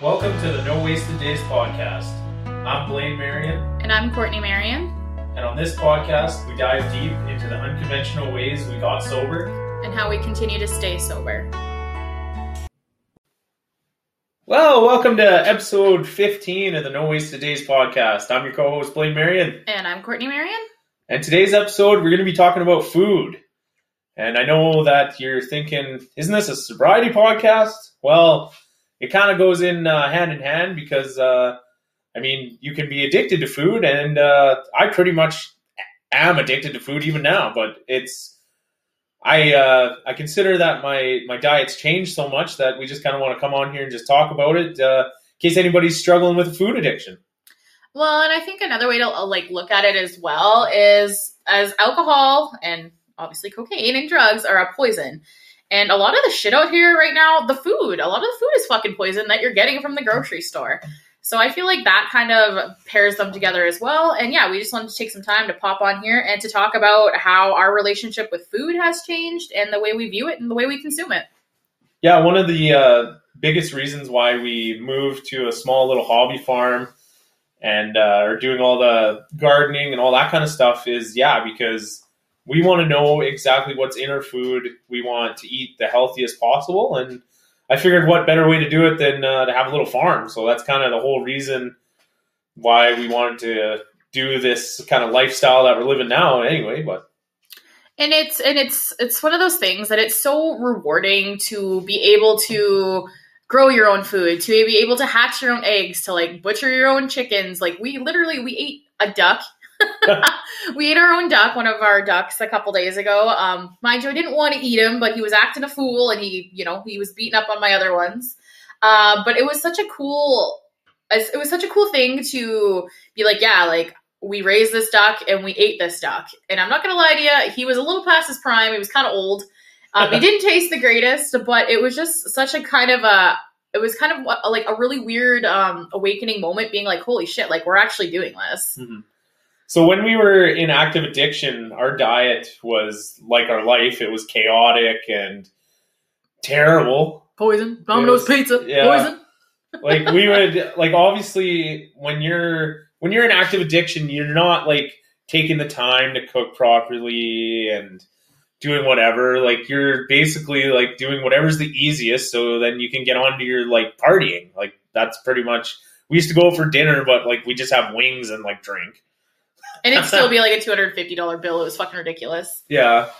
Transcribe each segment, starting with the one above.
Welcome to the No Wasted Days podcast. I'm Blaine Marion, And I'm Courtney Marion. and on this podcast, we dive deep into the unconventional ways we got sober. and how we continue to stay sober. Well, welcome to episode 15 of the No Wasted Days podcast. I'm your co host, Blaine Marion, And I'm Courtney Marion. and today's episode, we're going to be talking about food. And I know that you're thinking, isn't this a sobriety podcast? Well, it kind of goes in uh, hand in hand because, uh, I mean, you can be addicted to food, and uh, I pretty much am addicted to food even now. But it's I uh, I consider that my my diet's changed so much that we just kind of want to come on here and just talk about it uh, in case anybody's struggling with a food addiction. Well, and I think another way to uh, like look at it as well is as alcohol and obviously cocaine and drugs are a poison. And a lot of the shit out here right now, the food, a lot of the food is fucking poison that you're getting from the grocery store. So I feel like that kind of pairs them together as well. And yeah, we just wanted to take some time to pop on here and to talk about how our relationship with food has changed and the way we view it and the way we consume it. Yeah, one of the uh, biggest reasons why we moved to a small little hobby farm and uh, are doing all the gardening and all that kind of stuff is yeah because we want to know exactly what's in our food. We want to eat the healthiest possible, and I figured what better way to do it than uh, to have a little farm. So that's kind of the whole reason why we wanted to do this kind of lifestyle that we're living now. Anyway, but and it's and it's it's one of those things that it's so rewarding to be able to grow your own food to be able to hatch your own eggs to like butcher your own chickens like we literally we ate a duck we ate our own duck one of our ducks a couple days ago um mind you i didn't want to eat him but he was acting a fool and he you know he was beating up on my other ones uh, but it was such a cool it was such a cool thing to be like yeah like we raised this duck and we ate this duck. And I'm not gonna lie to you, he was a little past his prime. He was kind of old. Um, he didn't taste the greatest, but it was just such a kind of a. It was kind of like a really weird um, awakening moment, being like, "Holy shit! Like we're actually doing this." So when we were in active addiction, our diet was like our life. It was chaotic and terrible. Poison, Domino's pizza, yeah. poison. like we would like obviously when you're when you're in active addiction, you're not like taking the time to cook properly and doing whatever. Like you're basically like doing whatever's the easiest so then you can get on to your like partying. Like that's pretty much we used to go for dinner, but like we just have wings and like drink. And it'd still be like a two hundred fifty dollar bill. It was fucking ridiculous. Yeah.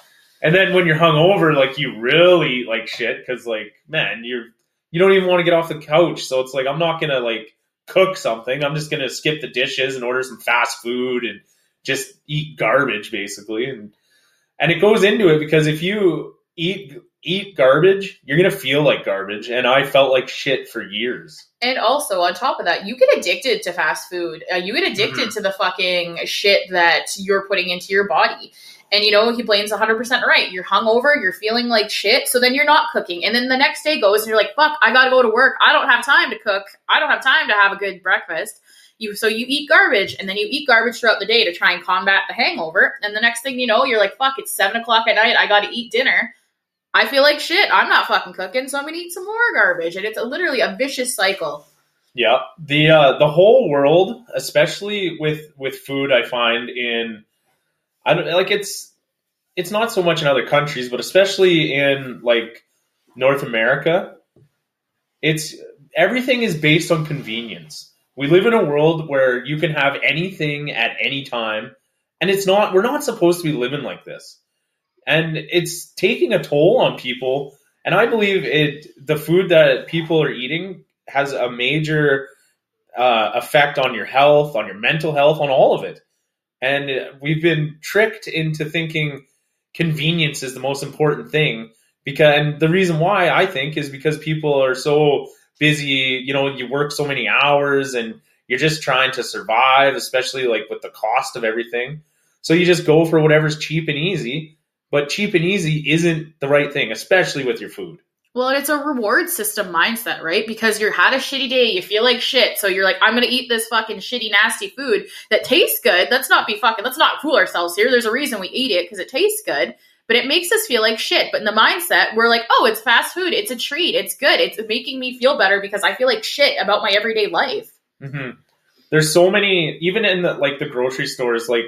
And then when you're hungover, like you really like shit because like man, you're you don't even want to get off the couch. So it's like I'm not gonna like cook something. I'm just gonna skip the dishes and order some fast food and just eat garbage basically. And and it goes into it because if you eat eat garbage, you're gonna feel like garbage. And I felt like shit for years. And also on top of that, you get addicted to fast food. Uh, you get addicted mm-hmm. to the fucking shit that you're putting into your body. And you know, he blames 100% right. You're hungover, you're feeling like shit, so then you're not cooking. And then the next day goes and you're like, fuck, I gotta go to work. I don't have time to cook. I don't have time to have a good breakfast. You so you eat garbage and then you eat garbage throughout the day to try and combat the hangover. And the next thing you know, you're like, fuck, it's seven o'clock at night, I gotta eat dinner. I feel like shit. I'm not fucking cooking, so I'm gonna eat some more garbage. And it's a, literally a vicious cycle. Yeah. The uh, the whole world, especially with with food, I find in I don't like it's it's not so much in other countries, but especially in like North America, it's everything is based on convenience. We live in a world where you can have anything at any time, and it's not we're not supposed to be living like this. And it's taking a toll on people, and I believe it the food that people are eating has a major uh, effect on your health, on your mental health, on all of it. And we've been tricked into thinking convenience is the most important thing because and the reason why I think is because people are so busy, you know, you work so many hours and you're just trying to survive, especially like with the cost of everything. So you just go for whatever's cheap and easy, but cheap and easy isn't the right thing, especially with your food. Well, it's a reward system mindset, right? Because you had a shitty day, you feel like shit, so you're like, I'm gonna eat this fucking shitty, nasty food that tastes good. Let's not be fucking, let's not fool ourselves here. There's a reason we eat it because it tastes good. but it makes us feel like shit. But in the mindset, we're like, oh, it's fast food. It's a treat. It's good. It's making me feel better because I feel like shit about my everyday life. hmm There's so many, even in the like the grocery stores, like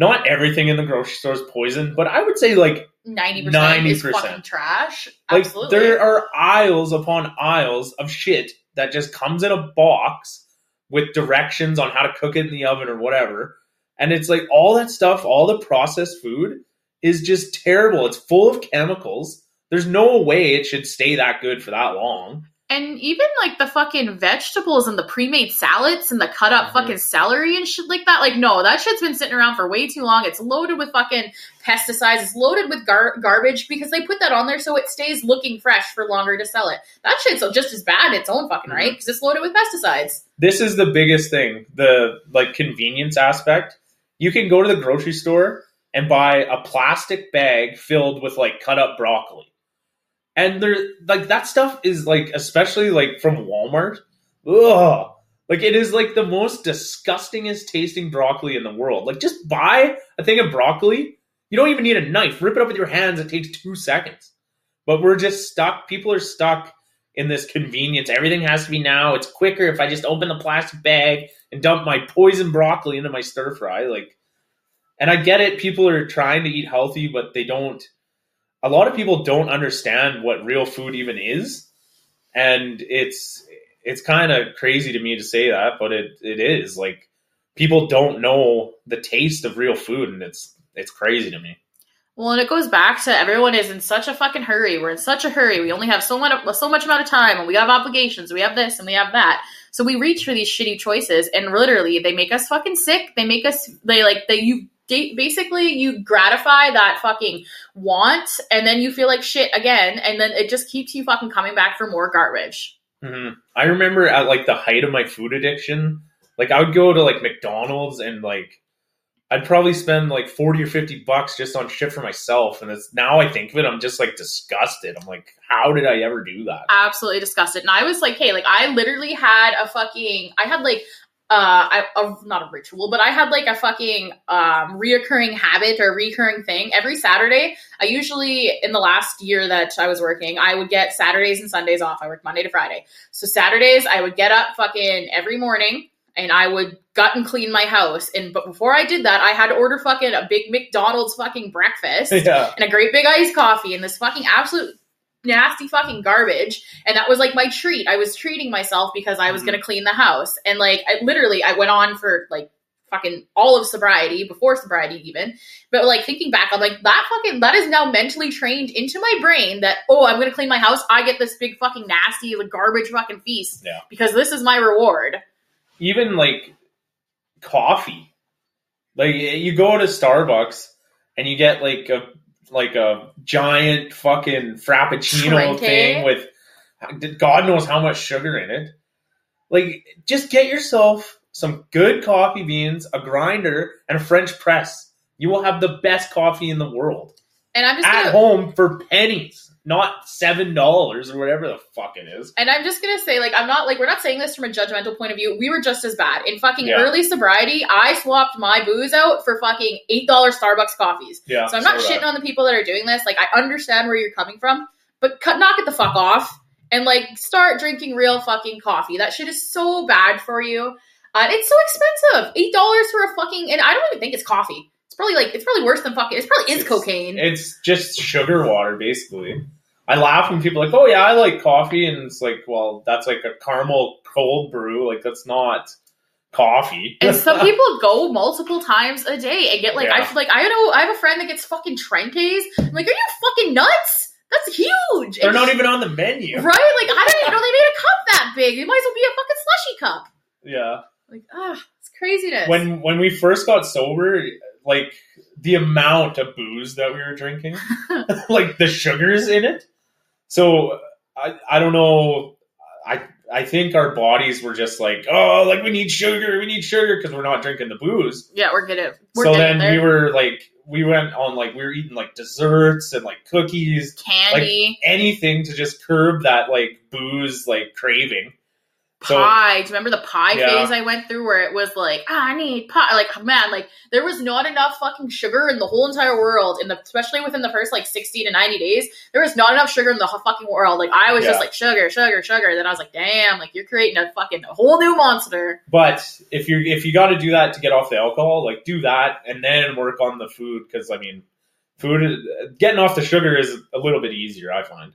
not everything in the grocery store is poison, but I would say like 90% 90%. fucking trash. like Absolutely. there are aisles upon aisles of shit that just comes in a box with directions on how to cook it in the oven or whatever. And it's like all that stuff, all the processed food is just terrible. It's full of chemicals. There's no way it should stay that good for that long. And even like the fucking vegetables and the pre-made salads and the cut up Mhm. fucking celery and shit like that. Like, no, that shit's been sitting around for way too long. It's loaded with fucking pesticides. It's loaded with gar- garbage because they put that on there so it stays looking fresh for longer to sell it. That shit's just as bad in its own fucking right because it's loaded with pesticides. This is the biggest thing, the like convenience aspect. You can go to the grocery store and buy a plastic bag filled with like cut up broccoli. And there like that stuff is like especially like from Walmart. Ugh. Like it is like the most disgustingest tasting broccoli in the world. Like just buy a thing of broccoli. You don't even need a knife. Rip it up with your hands. It takes two seconds. But we're just stuck. People are stuck in this convenience. Everything has to be now. It's quicker if I just open the plastic bag and dump my poison broccoli into my stir fry. Like, and I get it. People are trying to eat healthy, but they don't. A lot of people don't understand what real food even is, and it's it's kind of crazy to me to say that, but it it is like people don't know the taste of real food, and it's it's crazy to me. Well, and it goes back to everyone is in such a fucking hurry. We're in such a hurry. We only have so much so much amount of time, and we have obligations. We have this and we have that. So we reach for these shitty choices, and literally they make us fucking sick. They make us they like they you basically you gratify that fucking want, and then you feel like shit again, and then it just keeps you fucking coming back for more garbage. hmm I remember at like the height of my food addiction, like I would go to like McDonald's and like I'd probably spend like forty or fifty bucks just on shit for myself. And it's now I think of it, I'm just like disgusted. I'm like, how did I ever do that? absolutely disgusted. And I was like, hey, like I literally had a fucking, I had like, uh, I, a, not a ritual, but I had like a fucking um, reoccurring habit or recurring thing. Every Saturday, I usually, in the last year that I was working, I would get Saturdays and Sundays off. I worked Monday to Friday. So Saturdays, I would get up fucking every morning and I would gut and clean my house. And but before I did that, I had to order fucking a big McDonald's fucking breakfast yeah. and a great big iced coffee and this fucking absolute nasty fucking garbage and that was like my treat i was treating myself because i was Mhm. gonna clean the house and like i literally i went on for like fucking all of sobriety before sobriety even but like thinking back i'm like that fucking that is now mentally trained into my brain that oh i'm gonna clean my house i get this big fucking nasty like garbage fucking feast Yeah. because this is my reward Even like coffee. Like you go to Starbucks and you get like a like a giant fucking frappuccino thing with God knows how much sugar in it. Like just get yourself some good coffee beans, a grinder, and a French press. You will have the best coffee in the world and i'm just at gonna home for pennies, not seven dollars or whatever the fuck it is. And I'm just gonna say, like, I'm not like we're not saying this from a judgmental point of view. We were just as bad in fucking Yeah. early sobriety. I swapped my booze out for fucking eight dollar Starbucks coffees. Yeah, So I'm not so shitting on the people that are doing this. Like, I understand where you're coming from, but cut, knock it the fuck off and like start drinking real fucking coffee. That shit is so bad for you. Uh, it's so expensive. Eight dollars for a fucking, and I don't even think it's coffee. It's probably like it's probably worse than fucking. It's probably is It's- cocaine. It's just sugar water, basically. I laugh when people are like, "Oh yeah, I like coffee," and it's like, "Well, that's like a caramel cold brew. Like that's not coffee." And some people go multiple times a day and get like I Yeah. feel like I know I have a friend that gets fucking Trentas. I'm like, are you fucking nuts? That's huge. they're And- not even on the menu. right. Like I don't even know they made a cup that big. It might as well be a fucking slushy cup. Yeah. Like ah, it's craziness. When when we first got sober, like the amount of booze that we were drinking, like the sugars in it. So I I don't know. I I think our bodies were just like, oh, like we need sugar, we need sugar because we're not drinking the booze. yeah, we're getting we're so then there. we were like, we went on like we were eating like desserts and like cookies, candy. anything to just curb that like booze like craving. So- pie. Do you remember the pie Yeah. phase I went through where it was like, ah, I need pie. Like, man, like there was not enough fucking sugar in the whole entire world, in the especially within the first like sixty to ninety days. There was not enough sugar in the whole fucking world. Like I was Yeah. just like sugar, sugar, sugar. Then I was like, damn, like you're creating a fucking a whole new monster. But if you if you got to do that to get off the alcohol, like do that and then work on the food because I mean, food getting off the sugar is a little bit easier. I find.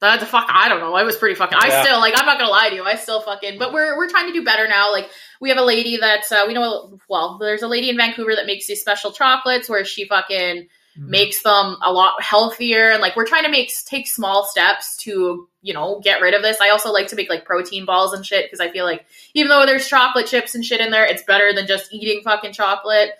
That the fuck, I don't know. I was pretty fucking. I Yeah. still like. I'm not gonna lie to you. I still fucking. But we're we're trying to do better now. Like we have a lady that uh, we know. Well, there's a lady in Vancouver that makes these special chocolates where she fucking makes them a lot healthier and like we're trying to make take small steps to you know get rid of this i also like to make like protein balls and shit because i feel like even though there's chocolate chips and shit in there it's better than just eating fucking chocolate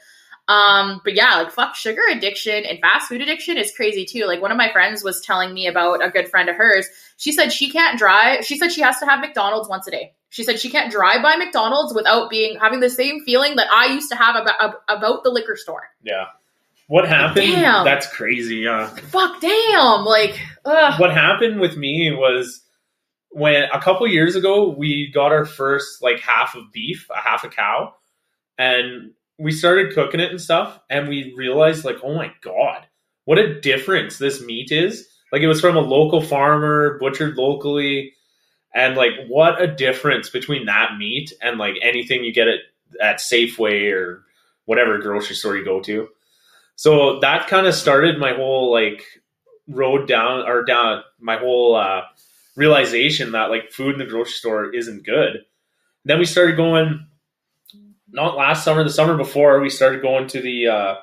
um but yeah like fuck sugar addiction and fast food addiction is crazy too like one of my friends was telling me about a good friend of hers she said she can't drive she said she has to have mcdonald's once a day she said she can't drive by mcdonald's without being having the same feeling that i used to have about about the liquor store Yeah. What happened? Damn. That's crazy. Yeah. fuck damn like ugh. what happened with me was when a couple years ago we got our first like half of beef, a half a cow, and we started cooking it and stuff, and we realized like, oh my god, what a difference this meat is. Like it was from a local farmer, butchered locally, and like what a difference between that meat and like anything you get at at Safeway or whatever grocery store you go to. So that kind of started my whole like road down or down my whole uh, realization that like food in the grocery store isn't good. Then we started going. Not last summer, the summer before, we started going to the uh,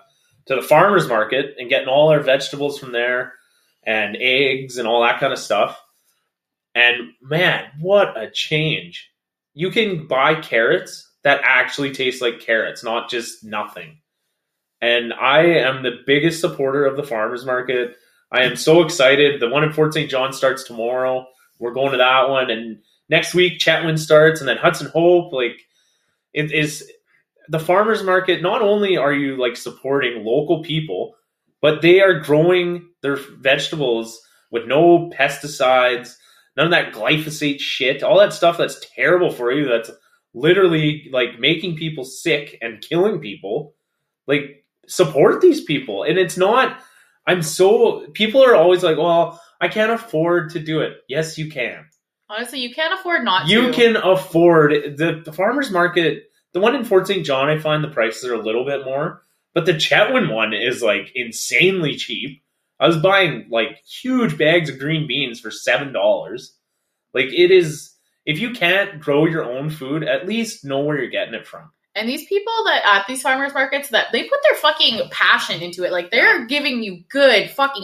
to the farmers market and getting all our vegetables from there, and eggs and all that kind of stuff. And man, what a change! You can buy carrots that actually taste like carrots, not just nothing. And I am the biggest supporter of the farmers market. I am so excited. The one in Fort St. John starts tomorrow. We're going to that one, and next week Chetwynd starts, and then Hudson Hope. Like it is the farmers market. Not only are you like supporting local people, but they are growing their vegetables with no pesticides, none of that glyphosate shit, all that stuff that's terrible for you. That's literally like making people sick and killing people. Like support these people, and it's not. I'm so people are always like, well, I can't afford to do it. Yes, you can. Honestly, you can't afford not You to. can afford the, the farmers market. The one in Fort St. John, I find the prices are a little bit more, but the Chetwynd one is like insanely cheap. I was buying like huge bags of green beans for seven dollars. Like it is. If you can't grow your own food, at least know where you're getting it from. And these people that at these farmers markets that they put their fucking passion into it. Like they're giving you good fucking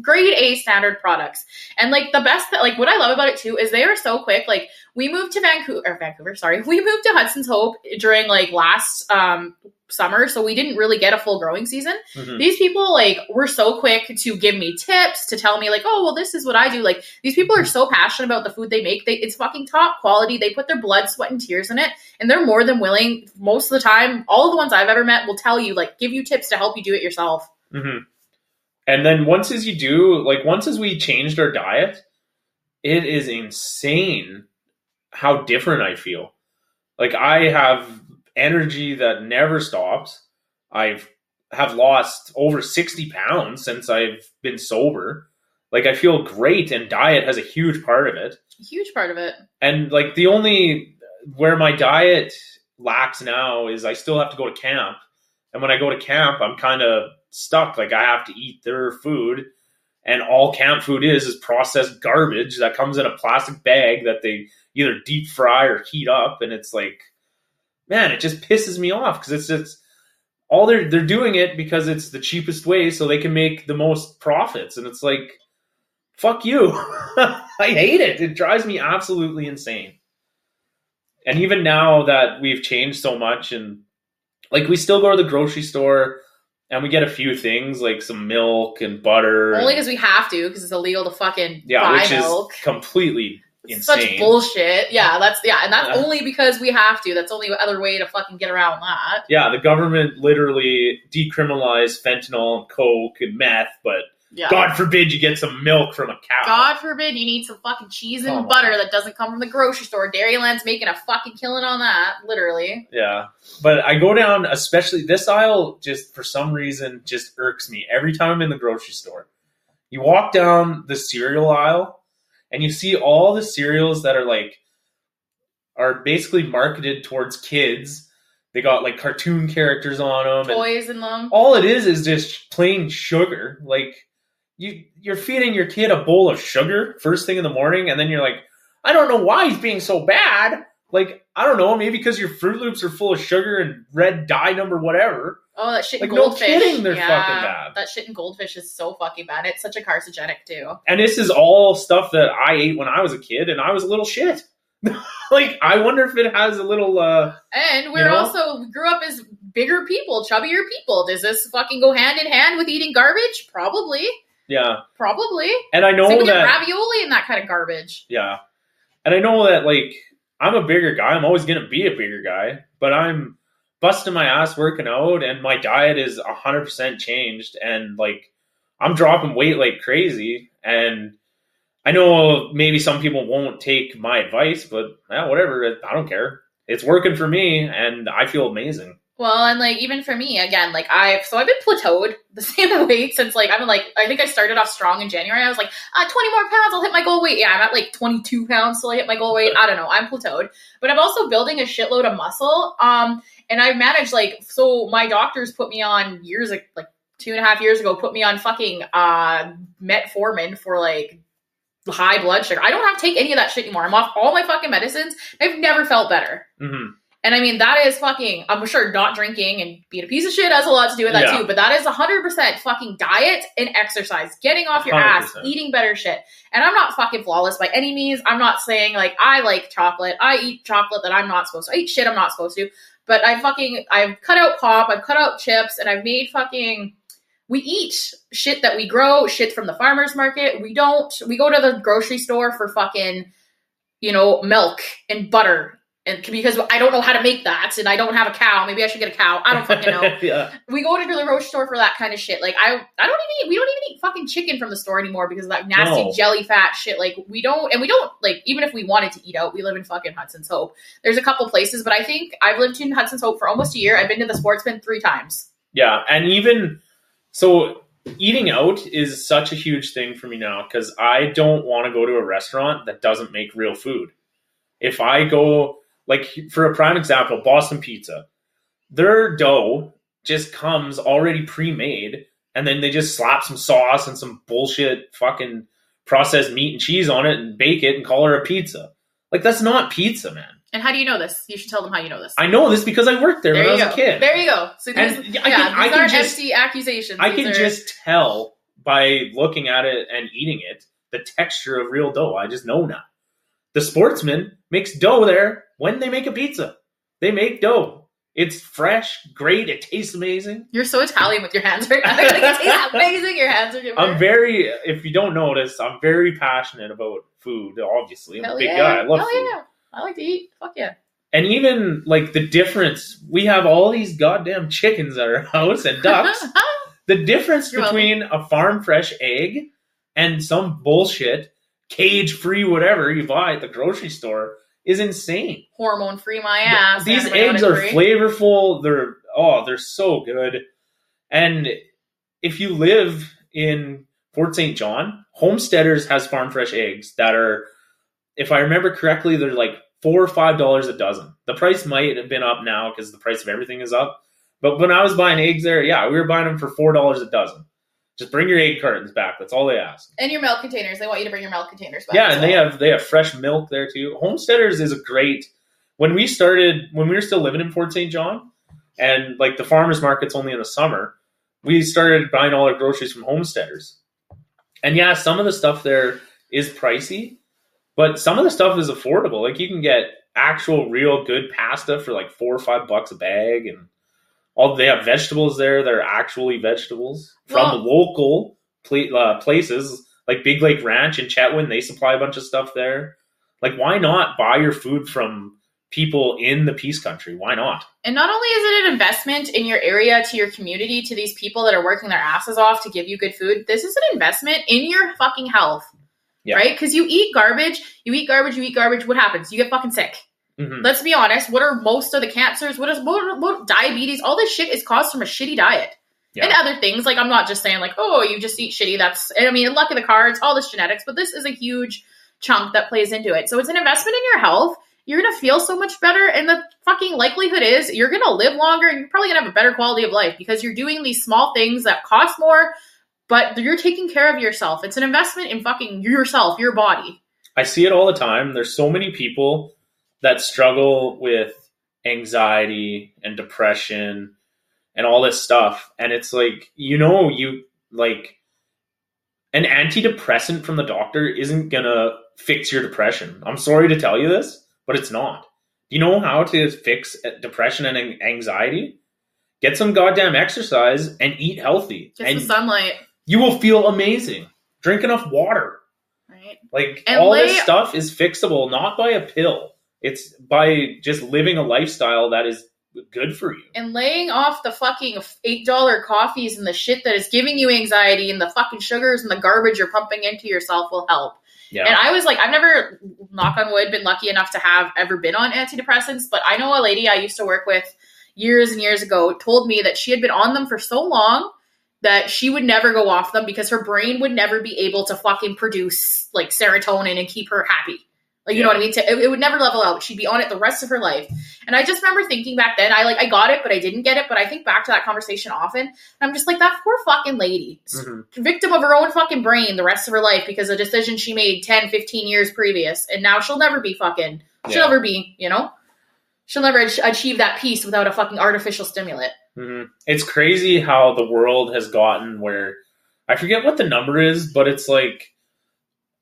grade A standard products. And like the best that like what I love about it too is they are so quick. Like we moved to Vancouver or Vancouver, sorry. We moved to Hudson's Hope during like last um summer, so we didn't really get a full growing season. Mhm. These people like were so quick to give me tips, to tell me like, "Oh, well this is what I do." Like these people are so passionate about the food they make. They it's fucking top quality. They put their blood, sweat and tears in it and they're more than willing most of the time all of the ones i've ever met will tell you like give you tips to help you do it yourself hmm And then once as you do, like once as we changed our diet, it is insane how different I feel. Like I have energy that never stops. I've have lost over 60 pounds since I've been sober. Like I feel great and diet has a huge part of it. huge part of it And like the only where my diet lacks now is I still have to go to camp. And when I go to camp, I'm kind of stuck. Like I have to eat their food. And all camp food is is processed garbage that comes in a plastic bag that they either deep fry or heat up. And it's like, man, it just pisses me off because it's just all they're they're doing it because it's the cheapest way so they can make the most profits. And it's like, fuck you. I hate it. It drives me absolutely insane. And even now that we've changed so much and like we still go to the grocery store and we get a few things like some milk and butter. only because we have to because it's illegal to fucking yeah, buy which milk is completely It's such bullshit yeah that's yeah and that's Yeah. only because we have to that's only other way to fucking get around that yeah, the government literally decriminalized fentanyl and coke and meth, but Yeah. God forbid you get some milk from a cow. God forbid you need some fucking cheese and Come butter on. that doesn't come from the grocery store. Dairyland's making a fucking killing on that, literally. Yeah. But I go down, especially this aisle, just for some reason, just irks me every time I'm in the grocery store. You walk down the cereal aisle and you see all the cereals that are like, are basically marketed towards kids. They got like cartoon characters on them. And Toys in them. all it is is just plain sugar. Like, you, you're feeding your kid a bowl of sugar first thing in the morning, and then you're like, I don't know why he's being so bad. Like, I don't know, maybe because your Froot Loops are full of sugar and red dye number whatever. Oh, that shit in Like, no goldfish. kidding, they're yeah, fucking bad. That shit in goldfish is so fucking bad. It's such a carcinogenic too. And this is all stuff that I ate when I was a kid, and I was a little shit. like, I wonder if it has a little. uh And we're You know? also we grew up as bigger people, chubbier people. Does this fucking go hand in hand with eating garbage? Probably. Yeah, Probably. and I know that. ravioli and that kind of garbage. Yeah. And I know that like I'm a bigger guy. I'm always gonna be a bigger guy, but I'm busting my ass working out and my diet is hundred percent changed and like I'm dropping weight like crazy and I know maybe some people won't take my advice, but yeah, whatever. I don't care. It's working for me and I feel amazing. Well, and like even for me, again, like I've so I've been plateaued the same weight since like I'm like I think I started off strong in January. I was like, uh, 20 more pounds, I'll hit my goal weight. Yeah, I'm at like 22 pounds till I hit my goal weight. I don't know. I'm plateaued, but I'm also building a shitload of muscle. Um, and I've managed like so my doctors put me on years like like two and a half years ago put me on fucking uh metformin for like high blood sugar. I don't have to take any of that shit anymore. I'm off all my fucking medicines. I've never felt better. hmm And I mean, that is fucking, I'm sure not drinking and being a piece of shit has a lot to do with that Yeah. too, but that is 100% fucking diet and exercise, getting off your ass, 100%. eating better shit. And I'm not fucking flawless by any means. I'm not saying like, I like chocolate. I eat chocolate that I'm not supposed to. I eat shit I'm not supposed to. But I fucking, I've cut out pop, I've cut out chips, and I've made fucking, we eat shit that we grow, shit from the farmer's market. We don't, we go to the grocery store for fucking, you know, milk and butter. And because I don't know how to make that, and I don't have a cow, maybe I should get a cow. I don't fucking know. yeah. we go to the grocery store for that kind of shit. Like I, I don't even eat. We don't even eat fucking chicken from the store anymore because of that nasty No. jelly fat shit. Like we don't, and we don't like even if we wanted to eat out, we live in fucking Hudson's Hope. There's a couple places, but I think I've lived in Hudson's Hope for almost a year. I've been to the Sportsman three times. Yeah, and even so, eating out is such a huge thing for me now because I don't want to go to a restaurant that doesn't make real food. If I go, like, for a prime example, Boston Pizza, their dough just comes already pre made, and then they just slap some sauce and some bullshit fucking processed meat and cheese on it and bake it and call it a pizza. Like, that's not pizza, man. And how do you know this? You should tell them how you know this. I know this because I worked there, there when I was go. a kid. There you go. So these, And yeah, I can- I these can aren't just- empty accusations. I These can are- just tell by looking at it and eating it the texture of real dough. I just know now. The sportsman makes dough there when they make a pizza. They make dough. It's fresh, great, it tastes amazing. You're so Italian with your hands right now. like, it tastes amazing. Your hands are. I'm very, if you don't notice, I'm very passionate about food, obviously. I'm Hell a big yeah. guy. I love Hell food. yeah. I like to eat. Fuck yeah. And even like the difference, we have all these goddamn chickens at our house and ducks. the difference You're between a farm fresh egg and some bullshit cage free whatever you buy at the grocery store is insane. Hormone free my ass. These eggs are flavorful. They're oh, they're so good. And if you live in Fort St. John, Homesteaders has farm fresh eggs that are, if I remember correctly, they're like four or five dollars a dozen. The price might have been up now because the price of everything is up. But when I was buying eggs there, yeah, we were buying them for four dollars a dozen. Just bring your egg cartons back. That's all they ask. And your milk containers. They want you to bring your milk containers back. Yeah, and they have they have fresh milk there too. Homesteaders is a great. When we started, when we were still living in Fort St. John, and like the farmers market's only in the summer, we started buying all our groceries from Homesteaders. And yeah, some of the stuff there is pricey, but some of the stuff is affordable. Like you can get actual, real good pasta for like four or five bucks a bag, and all they have vegetables there that are actually vegetables from Well- local pla- uh, places like Big Lake Ranch in Chetwynd. They supply a bunch of stuff there. Like, why not buy your food from people in the peace country. Why not? And not only is it an investment in your area, to your community, to these people that are working their asses off to give you good food, this is an investment in your fucking health. Yeah. Right? Because you eat garbage, you eat garbage, you eat garbage, what happens? You get fucking sick. Mhm. Let's be honest. What are most of the cancers? What is what, what diabetes? All this shit is caused from a shitty diet. Yeah. And other things. Like I'm not just saying like, oh, you just eat shitty. That's I mean, luck of the cards, all this genetics, but this is a huge chunk that plays into it. So it's an investment in your health. You're gonna feel so much better, and the fucking likelihood is you're gonna live longer and you're probably gonna have a better quality of life because you're doing these small things that cost more, but you're taking care of yourself. It's an investment in fucking yourself, your body. I see it all the time. There's so many people that struggle with anxiety and depression and all this stuff. And it's like, you know, you like an antidepressant from the doctor isn't gonna fix your depression. I'm sorry to tell you this, but it's not. Do you know how to fix depression and anxiety? Get some goddamn exercise and eat healthy. Get and some sunlight, you will feel amazing. Drink enough water. right? Like And all lay- this stuff is fixable not by a pill. It's by just living a lifestyle that is good for you. and laying off the fucking eight dollar coffees and the shit that is giving you anxiety and the fucking sugars and the garbage you're pumping into yourself will help. Yeah. And I was like, I've never, knock on wood, been lucky enough to have ever been on antidepressants, but I know a lady I used to work with years and years ago told me that she had been on them for so long that she would never go off them because her brain would never be able to fucking produce like serotonin and keep her happy. Like you know what I mean? To, it, it would never level out. She'd be on it the rest of her life. And I just remember thinking back then, I like I got it, but I didn't get it. But I think back to that conversation often. And I'm just like that poor fucking lady, Mhm. victim of her own fucking brain the rest of her life because of a decision she made 10, 15 years previous. And now she'll never be fucking, she'll Yeah. never be, you know? She'll never ach- achieve that peace without a fucking artificial stimulant. Mhm. It's crazy how the world has gotten where I forget what the number is, but it's like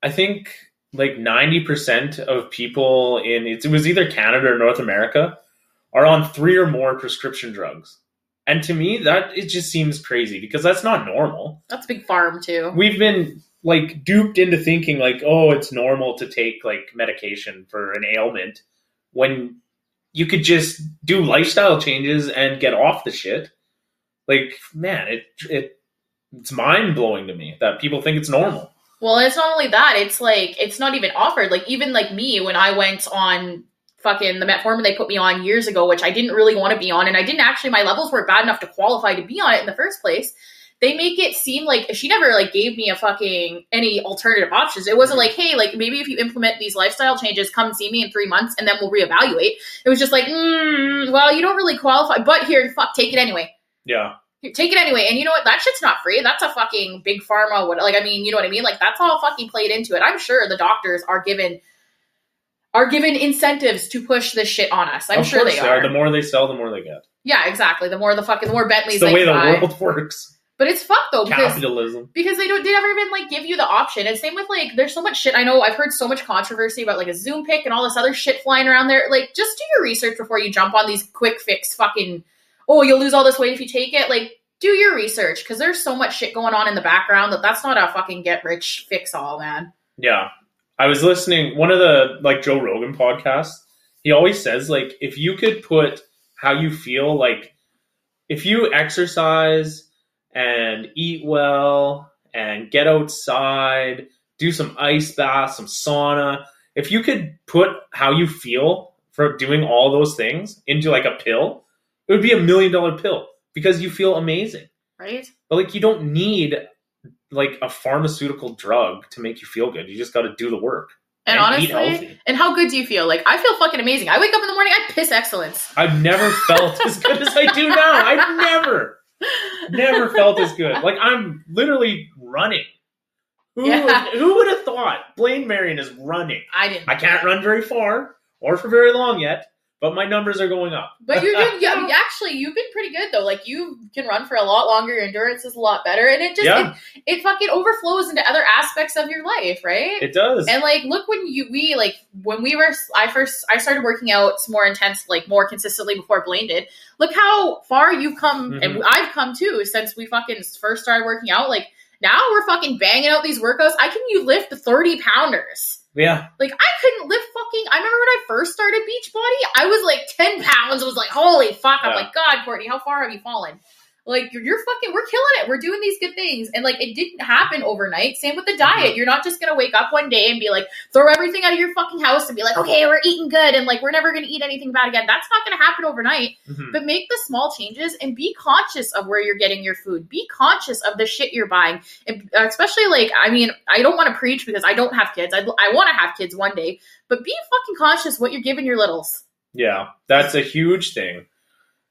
I think like 90% of people in it was either Canada or North America are on three or more prescription drugs. And to me that it just seems crazy because that's not normal. That's a big farm too. we've been like duped into thinking like oh it's normal to take like medication for an ailment when you could just do lifestyle changes and get off the shit like man it it it's mind blowing to me that people think it's normal Well, it's not only that, it's like it's not even offered. Like even like me when I went on fucking the metformin they put me on years ago, which I didn't really want to be on, and I didn't actually my levels were bad enough to qualify to be on it in the first place. They make it seem like she never like gave me a fucking any alternative options. It wasn't like, hey, like maybe if you implement these lifestyle changes, come see me in three months and then we'll reevaluate. It was just like, mm, well, you don't really qualify, but here, fuck, take it anyway. yeah Here, take it anyway. And you know what? That shit's not free. That's a fucking big pharma. What like I mean, you know what I mean? Like that's all fucking played into it. I'm sure the doctors are given are given incentives to push this shit on us. I'm Of sure course they are. the more they sell the more they get yeah, exactly. The more the fucking the more Bentleys it's the they way the buy. world works But it's fucked though because capitalism because they don't they never even like give you the option. And same with like there's so much shit. I know I've heard so much controversy about like Ozempic and all this other shit flying around there. Like just do your research before you jump on these quick fix fucking oh you'll lose all this weight if you take it. Like do your research because there's so much shit going on in the background that that's not a fucking get rich fix all man. Yeah. I was listening one of the like Joe Rogan podcasts. He always says like if you could put how you feel like if you exercise and eat well and get outside, do some ice baths, some sauna, if you could put how you feel for doing all those things into like a pill, it would be a million dollar pill because you feel amazing. Right? But like you don't need like a pharmaceutical drug to make you feel good. You just got to do the work And, eat honestly, healthy. and how good do you feel? Like I feel fucking amazing. I wake up in the morning, I piss excellence. I've never felt as good as I do now. I've never, never felt as good. Like I'm literally running. Who, Yeah. who would have thought Blaine Marion is running? I didn't. I can't run very far or for very long yet, but my numbers are going up. But you're doing, yeah, actually, you've been pretty good though. Like you can run for a lot longer. Your endurance is a lot better, and it just Yeah. it, it fucking overflows into other aspects of your life, right? It does. and like, look when you we like when we were I first I started working out more intense, like more consistently before Blaine did. Look how far you've come, and Mhm. I've come too since we fucking first started working out. Like now we're fucking banging out these workouts. I can you lift thirty pounders. Yeah. Like I couldn't lift fucking. I remember when I first started Beachbody, I was like ten pounds. I was like, holy fuck! I'm like, God, Courtney, how far have you fallen? Like you're, you're fucking. We're killing it. We're doing these good things, and like it didn't happen overnight. Same with the Mm-hmm. diet. You're not just gonna wake up one day and be like, throw everything out of your fucking house and be like, okay, we're eating good, and like we're never gonna eat anything bad again. That's not gonna happen overnight. Mhm. But make the small changes and be conscious of where you're getting your food. Be conscious of the shit you're buying. And uh, especially like, I mean, I don't want to preach because I don't have kids. I, I want to have kids one day, but be fucking conscious what you're giving your littles. Yeah, that's a huge thing,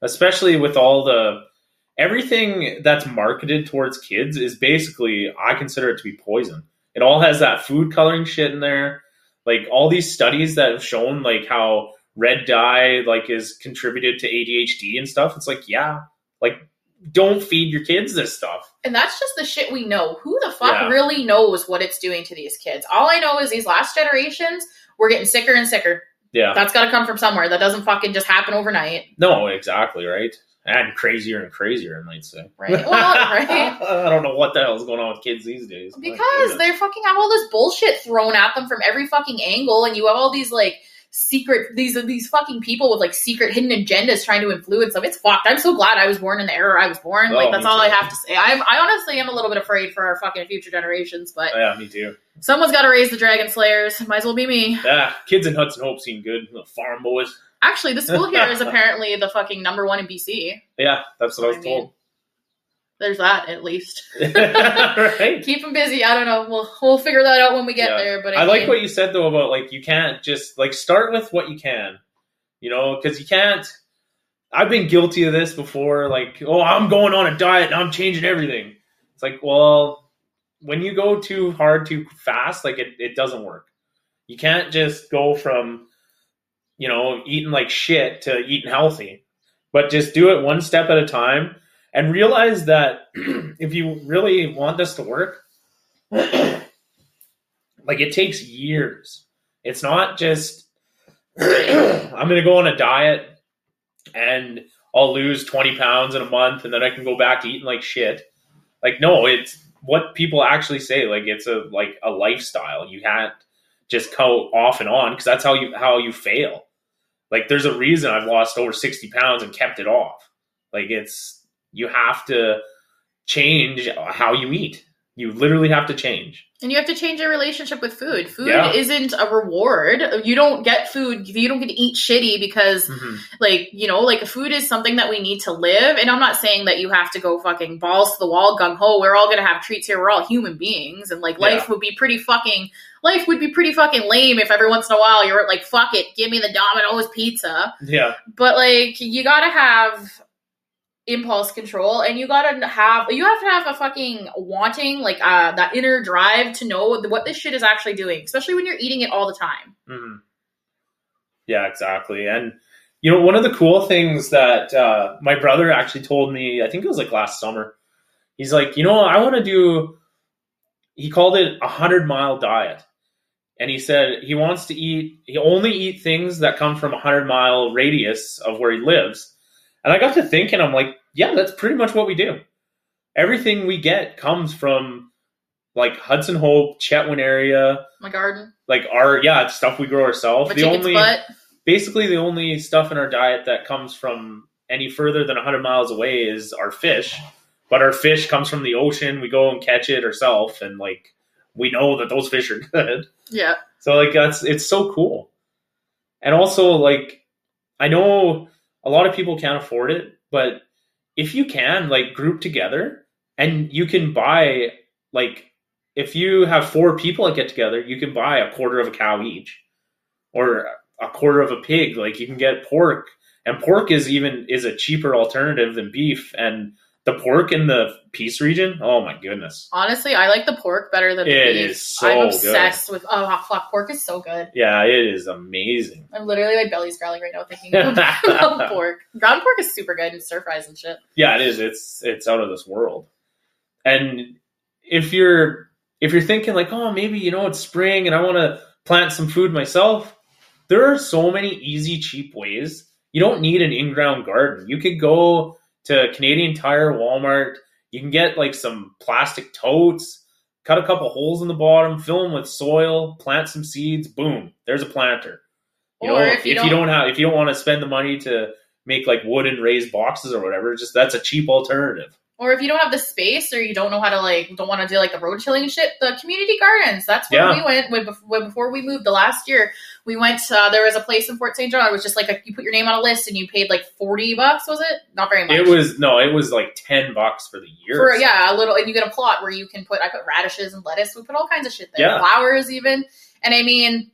especially with all the everything that's marketed towards kids is basically I consider it to be poison. It all has that food coloring shit in there. Like all these studies that have shown like how red dye like is contributed to ADHD and stuff. It's like, yeah, like don't feed your kids this stuff. And that's just the shit we know. Who the fuck Yeah. really knows what it's doing to these kids? All I know is these last generations, we're getting sicker and sicker. Yeah. That's got to come from somewhere. That doesn't fucking just happen overnight, No, exactly, right? And crazier and crazier, I might say. right? Well, right. I don't know what the hell is going on with kids these days. Because they're fucking have all this bullshit thrown at them from every fucking angle, and you have all these like secret these these fucking people with like secret hidden agendas trying to influence them. It's fucked. I'm so glad I was born in the era I was born. Oh, like that's me all I have to say. I I honestly am a little bit afraid for our fucking future generations, but oh, yeah, me too. someone's got to raise the dragon slayers. Might as well be me. Yeah, kids in Hudson Hope seem good. The farm boys. Actually, the school here is apparently the fucking number one in BC. Yeah, that's what I was I mean. told. There's that at least. right. Keep them busy. I don't know. We'll we'll figure that out when we get Yeah. there. But I I, like what you said though about like you can't just like start with what you can, you know, because you can't. I've been guilty of this before. Like, oh, I'm going on a diet and I'm changing everything. It's like, well, when you go too hard too fast, like it, it doesn't work. You can't just go from, you know, eating like shit to eating healthy, but just do it one step at a time and realize that if you really want this to work, like it takes years. It's not just I'm going to go on a diet and I'll lose 20 pounds in a month and then I can go back to eating like shit. Like no, it's what people actually say like it's a like a lifestyle. You can't just go off and on because that's how you how you fail. Like there's a reason I've lost over 60 pounds and kept it off. Like it's you have to change how you eat. You literally have to change. And you have to change your relationship with food. Food Yeah. isn't a reward. You don't get food. You don't get to eat shitty because, mm-hmm. like, you know, like food is something that we need to live. And I'm not saying that you have to go fucking balls to the wall, gung ho. We're all gonna have treats here. We're all human beings, and like life would be pretty fucking. Life would be pretty fucking lame if every once in a while you're like, fuck it, give me the Domino's pizza. Yeah. But like, you gotta have impulse control and you gotta have you have to have a fucking wanting like uh that inner drive to know what this shit is actually doing especially when you're eating it all the time hmm Yeah, exactly. And you know, one of the cool things that uh, my brother actually told me, I think it was like last summer. He's like, you know, I want to do. He called it a hundred mile diet, and he said he wants to eat. He only eat things that come from a hundred mile radius of where he lives. And I got to thinking, I'm like, yeah, that's pretty much what we do. Everything we get comes from like Hudson Hope, Chetwynd area, my garden. Like our yeah, it's stuff we grow ourselves. my The only butt. basically the only stuff in our diet that comes from any further than 100 miles away is our fish. But our fish comes from the ocean. We go and catch it ourselves and like we know that those fish are good. Yeah. So like that's it's so cool. And also like i know a lot of people can't afford it but if you can like group together and you can buy like if you have four people that get together you can buy a quarter of a cow each or a quarter of a pig. Like you can get pork and pork is even is a cheaper alternative than beef and the pork in the peace region oh my goodness honestly i like the pork better than the It beef is so i'm obsessed with oh fuck pork is so good yeah it is amazing i'm literally my belly's growling right now thinking about pork ground pork is super good and stir fries and shit Yeah, it is. It's it's out of this world. And if you're if you're thinking like, oh, maybe you know it's spring and I want to plant some food myself, there are so many easy, cheap ways. You don't need an in-ground garden. You could go to Canadian Tire, Walmart. You can get like some plastic totes. cut a couple holes in the bottom, fill them with soil, plant some seeds. Boom, there's a planter. You Or know, if you don't- have, if you don't want to spend the money to make like wooden raised boxes or whatever, just that's a cheap alternative. Or if you don't have the space, or you don't know how to like, don't want to do like the rototilling shit, the community gardens. That's where Yeah. we went when, when before we moved the last year. We went. Uh, there was a place in Fort St. John. It was just like a, you put your name on a list and you paid like forty bucks. Was it not very much? It was no, it was like ten bucks for the year. for yeah a little, and you get a plot where you can put. I put radishes and lettuce. We put all kinds of shit there. Yeah. Flowers even. And I mean,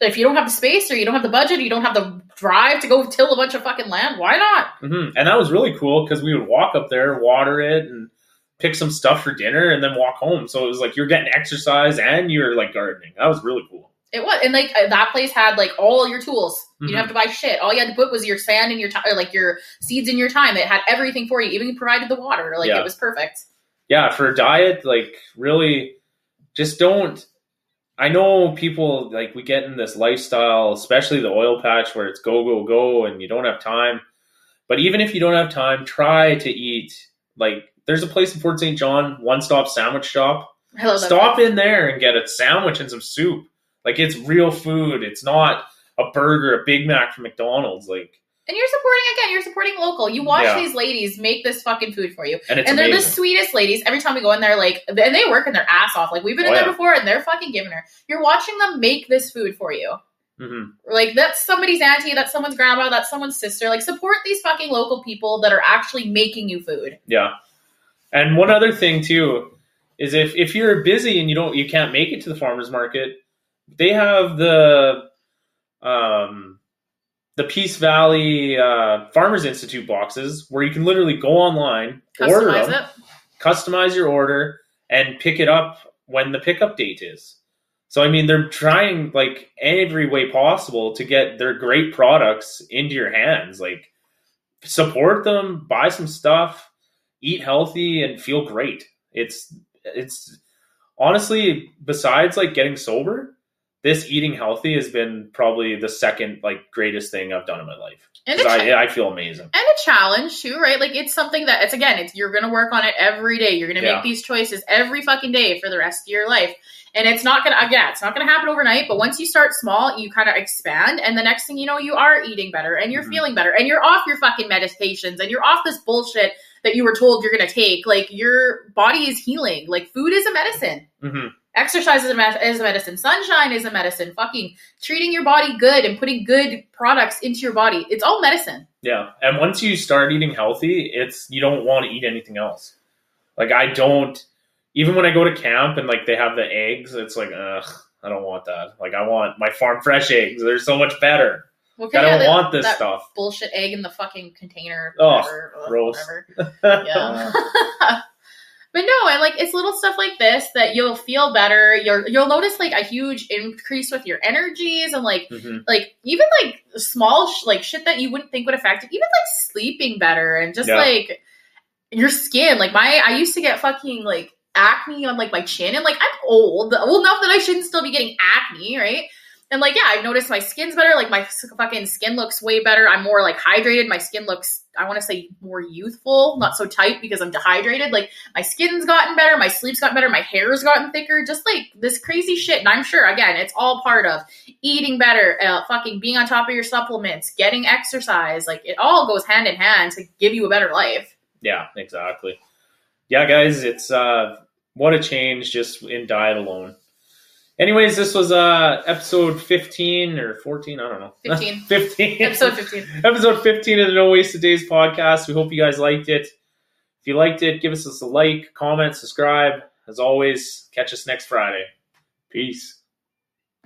if you don't have the space or you don't have the budget, or you don't have the drive to go till a bunch of fucking land. Why not? hmm And that was really cool because we would walk up there, water it, and pick some stuff for dinner, and then walk home. So it was like you're getting exercise and you're like gardening. That was really cool. It was, and like uh, that place had like all your tools. You Mhm. didn't have to buy shit. All you had to put was your sand and your time, like your seeds and your time. It had everything for you. Even provided the water. Like Yeah. it was perfect. Yeah, for a diet, like really, just don't. I know people like we get in this lifestyle, especially the oil patch, where it's go go go, and you don't have time. But even if you don't have time, try to eat. Like, there's a place in Fort St. John, one stop sandwich shop. Stop in there and get a sandwich and some soup. Like it's real food. It's not a burger, a Big Mac from McDonald's. Like, And you're supporting again. You're supporting local. You watch Yeah. these ladies make this fucking food for you, and it's and they're the sweetest ladies. Every time we go in there, like, and they work working their ass off. Like we've been in Oh, there yeah. before, and they're fucking giving her. You're watching them make this food for you. hmm Like that's somebody's auntie, that's someone's grandma, that's someone's sister. Like support these fucking local people that are actually making you food. Yeah. And one other thing too is if if you're busy and you don't you can't make it to the farmers market, they have the um the Peace Valley uh, Farmers Institute boxes where you can literally go online, order Customize them, it. customize your order, and pick it up when the pickup date is. So I mean, they're trying like every way possible to get their great products into your hands. Like support them, buy some stuff, eat healthy, and feel great. It's it's honestly besides like getting sober, this eating healthy has been probably the second like greatest thing I've done in my life. And cha- I, I feel amazing. and a challenge too, right? Like it's something that it's again, it's you're gonna work on it every day. You're gonna Yeah. make these choices every fucking day for the rest of your life. And it's not gonna again, it's not gonna happen overnight, but once you start small, you kind of expand, and the next thing you know, you are eating better and you're Mhm. feeling better and you're off your fucking medications and you're off this bullshit that you were told you're gonna take. Like your body is healing. Like food is a medicine. hmm Exercise is a, me- is a medicine. Sunshine is a medicine. Fucking treating your body good and putting good products into your body. It's all medicine. Yeah, and once you start eating healthy, it's you don't want to eat anything else. Like I don't. Even when I go to camp and like they have the eggs, it's like ugh, I don't want that. Like I want my farm fresh eggs. They're so much better. Well, I don't that- want this that stuff. bullshit egg in the fucking container. Oh, whatever, gross. whatever. Yeah. but no, and like it's little stuff like this that you'll feel better. You'll you'll notice like a huge increase with your energies and like Mhm. like even like small sh- like shit that you wouldn't think would affect it. Even like sleeping better and just Yeah. like your skin. Like my I used to get fucking like acne on like my chin and like I'm old, old enough that I shouldn't still be getting acne, right? And like, yeah, I've noticed my skin's better. Like my fucking skin looks way better. I'm more like hydrated. My skin looks, I want to say more youthful, not so tight because I'm dehydrated. Like my skin's gotten better. My sleep's gotten better. My hair's gotten thicker. Just like this crazy shit. And I'm sure, again, it's all part of eating better, uh, fucking being on top of your supplements, getting exercise. Like it all goes hand in hand to give you a better life. Yeah, exactly. Yeah, guys, it's uh what a change just in diet alone. Anyways, this was uh episode 15 or 14, I don't know. 15. 15. Episode 15. episode 15 of the No Wasted Days podcast. We hope you guys liked it. If you liked it, give us a like, comment, subscribe. As always, catch us next Friday. Peace.